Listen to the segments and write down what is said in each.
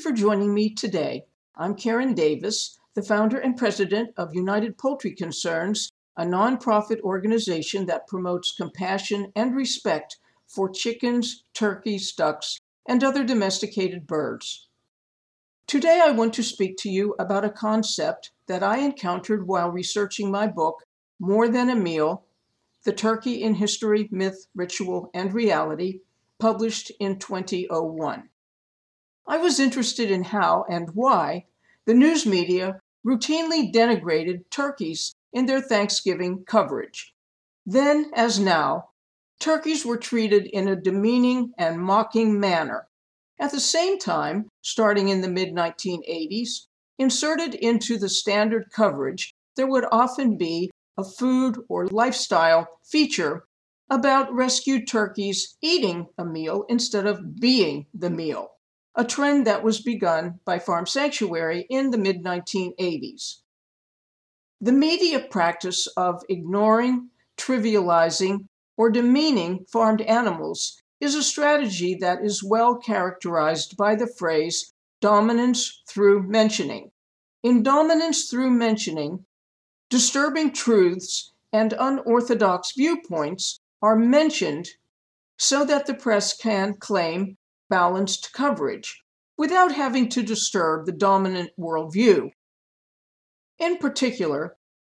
for joining me today. I'm Karen Davis, the founder and president of United Poultry Concerns, a nonprofit organization that promotes compassion and respect for chickens, turkeys, ducks, and other domesticated birds. Today, I want to speak to you about a concept that I encountered while researching my book, More Than a Meal The Turkey in History, Myth, Ritual, and Reality, published in 2001. I was interested in how and why the news media routinely denigrated turkeys in their Thanksgiving coverage. Then, as now, turkeys were treated in a demeaning and mocking manner. At the same time, starting in the mid 1980s, inserted into the standard coverage, there would often be a food or lifestyle feature about rescued turkeys eating a meal instead of being the meal a trend that was begun by Farm Sanctuary in the mid 1980s. The media practice of ignoring, trivializing, or demeaning farmed animals is a strategy that is well characterized by the phrase dominance through mentioning. In dominance through mentioning, disturbing truths and unorthodox viewpoints are mentioned so that the press can claim balanced coverage without having to disturb the dominant worldview. In particular,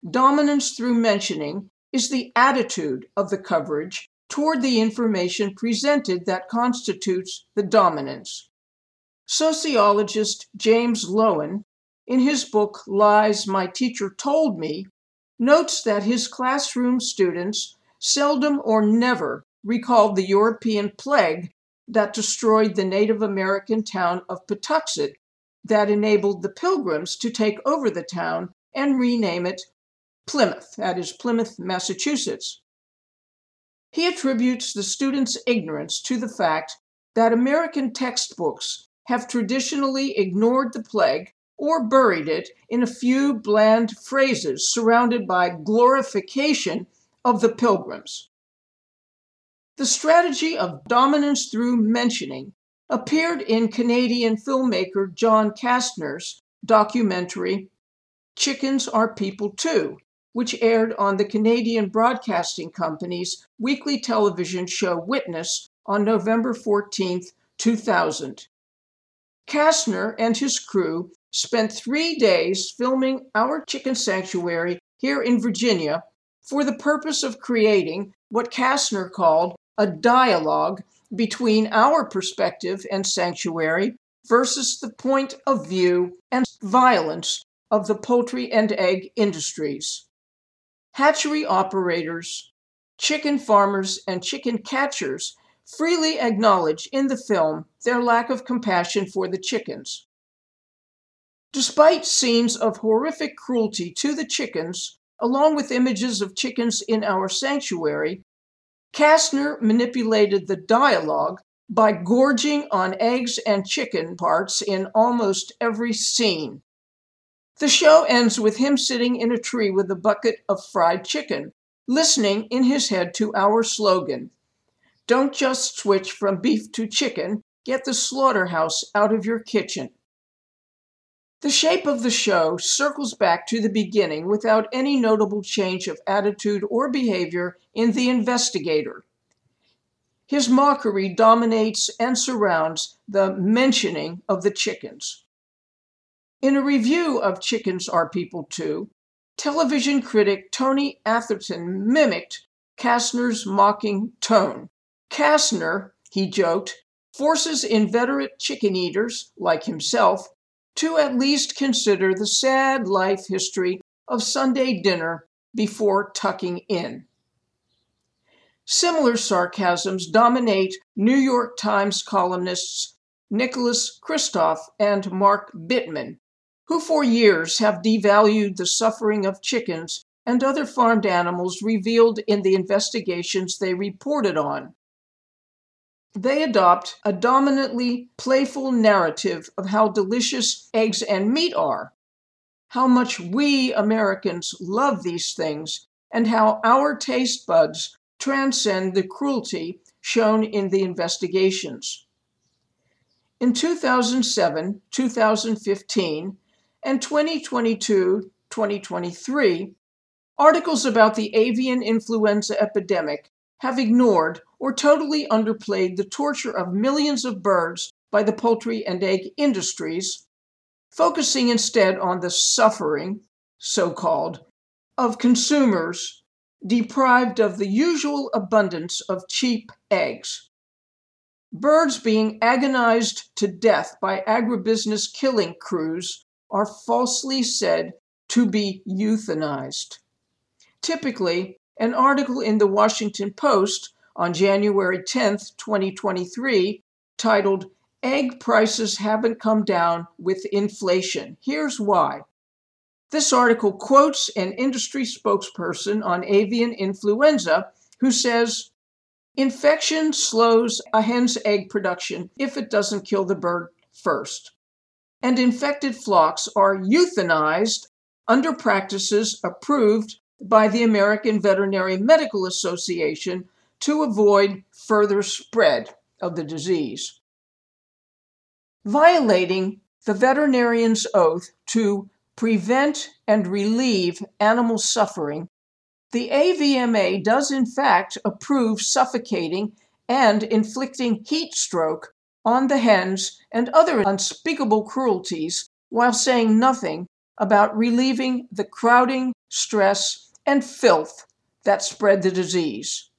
dominance through mentioning is the attitude of the coverage toward the information presented that constitutes the dominance. Sociologist James Loewen, in his book Lies My Teacher Told Me, notes that his classroom students seldom or never recalled the European plague that destroyed the Native American town of Patuxet, that enabled the Pilgrims to take over the town and rename it Plymouth, that is, Plymouth, Massachusetts. He attributes the students' ignorance to the fact that American textbooks have traditionally ignored the plague or buried it in a few bland phrases surrounded by glorification of the pilgrims. The strategy of dominance through mentioning appeared in Canadian filmmaker John Kastner's documentary Chickens Are People Too, which aired on the Canadian Broadcasting Company's weekly television show Witness on November 14, 2000. Kastner and his crew spent three days filming our chicken sanctuary here in Virginia for the purpose of creating what Kastner called a dialogue between our perspective and sanctuary versus the point of view and violence of the poultry and egg industries. Hatchery operators, chicken farmers, and chicken catchers freely acknowledge in the film their lack of compassion for the chickens. Despite scenes of horrific cruelty to the chickens, along with images of chickens in our sanctuary, Kastner manipulated the dialogue by gorging on eggs and chicken parts in almost every scene. The show ends with him sitting in a tree with a bucket of fried chicken, listening in his head to our slogan Don't just switch from beef to chicken, get the slaughterhouse out of your kitchen. The shape of the show circles back to the beginning without any notable change of attitude or behavior in the investigator. His mockery dominates and surrounds the mentioning of the chickens. In a review of Chickens Are People Too, television critic Tony Atherton mimicked Kastner's mocking tone. Kastner, he joked, forces inveterate chicken eaters, like himself, to at least consider the sad life history of Sunday dinner before tucking in. Similar sarcasms dominate New York Times columnists Nicholas Kristof and Mark Bittman, who for years have devalued the suffering of chickens and other farmed animals revealed in the investigations they reported on. They adopt a dominantly playful narrative of how delicious eggs and meat are, how much we Americans love these things, and how our taste buds transcend the cruelty shown in the investigations. In 2007, 2015, and 2022 2023, articles about the avian influenza epidemic have ignored or totally underplayed the torture of millions of birds by the poultry and egg industries, focusing instead on the suffering, so called, of consumers deprived of the usual abundance of cheap eggs. Birds being agonized to death by agribusiness killing crews are falsely said to be euthanized. Typically, an article in the Washington Post on January 10, 2023, titled Egg Prices Haven't Come Down with Inflation. Here's why. This article quotes an industry spokesperson on avian influenza who says infection slows a hen's egg production if it doesn't kill the bird first. And infected flocks are euthanized under practices approved by the American Veterinary Medical Association to avoid further spread of the disease. Violating the veterinarian's oath to prevent and relieve animal suffering, the AVMA does in fact approve suffocating and inflicting heat stroke on the hens and other unspeakable cruelties while saying nothing about relieving the crowding, stress, and filth that spread the disease.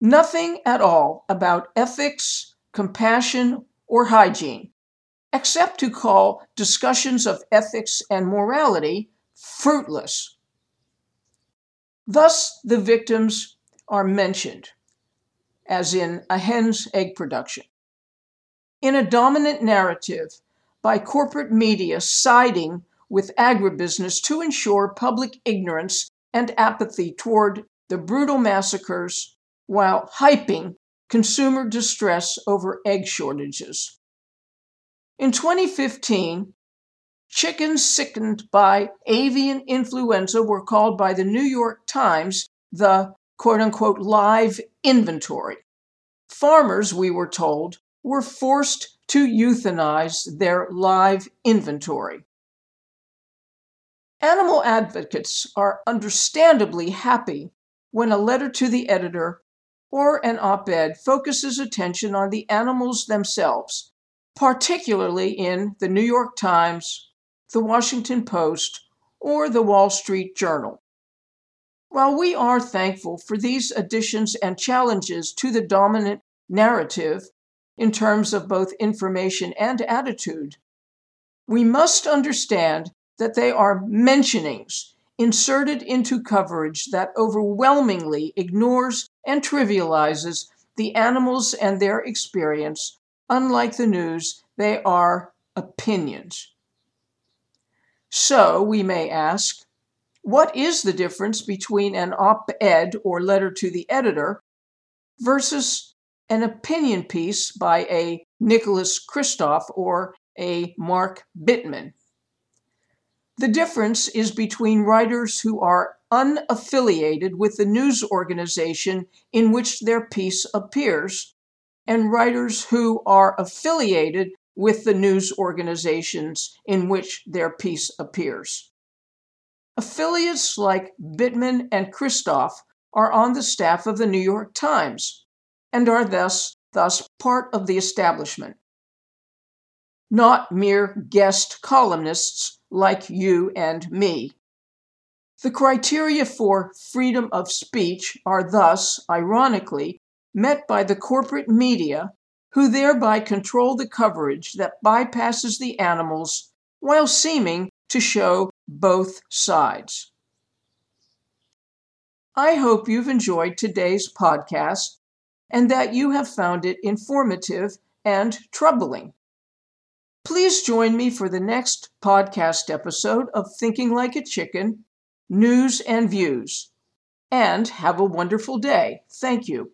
Nothing at all about ethics, compassion, or hygiene, except to call discussions of ethics and morality fruitless. Thus, the victims are mentioned, as in a hen's egg production. In a dominant narrative by corporate media siding with agribusiness to ensure public ignorance and apathy toward the brutal massacres while hyping consumer distress over egg shortages. In 2015, chickens sickened by avian influenza were called by the New York Times the quote unquote live inventory. Farmers, we were told, were forced to euthanize their live inventory. Animal advocates are understandably happy when a letter to the editor or an op ed focuses attention on the animals themselves, particularly in the New York Times, the Washington Post, or the Wall Street Journal. While we are thankful for these additions and challenges to the dominant narrative in terms of both information and attitude, we must understand that they are mentionings inserted into coverage that overwhelmingly ignores and trivializes the animals and their experience. Unlike the news, they are opinions. So, we may ask, what is the difference between an op ed or letter to the editor versus an opinion piece by a Nicholas Kristof or a Mark Bittman? The difference is between writers who are unaffiliated with the news organization in which their piece appears and writers who are affiliated with the news organizations in which their piece appears. Affiliates like Bittman and Kristof are on the staff of the New York Times and are thus, thus part of the establishment. Not mere guest columnists like you and me. The criteria for freedom of speech are thus, ironically, met by the corporate media, who thereby control the coverage that bypasses the animals while seeming to show both sides. I hope you've enjoyed today's podcast and that you have found it informative and troubling. Please join me for the next podcast episode of Thinking Like a Chicken News and Views. And have a wonderful day. Thank you.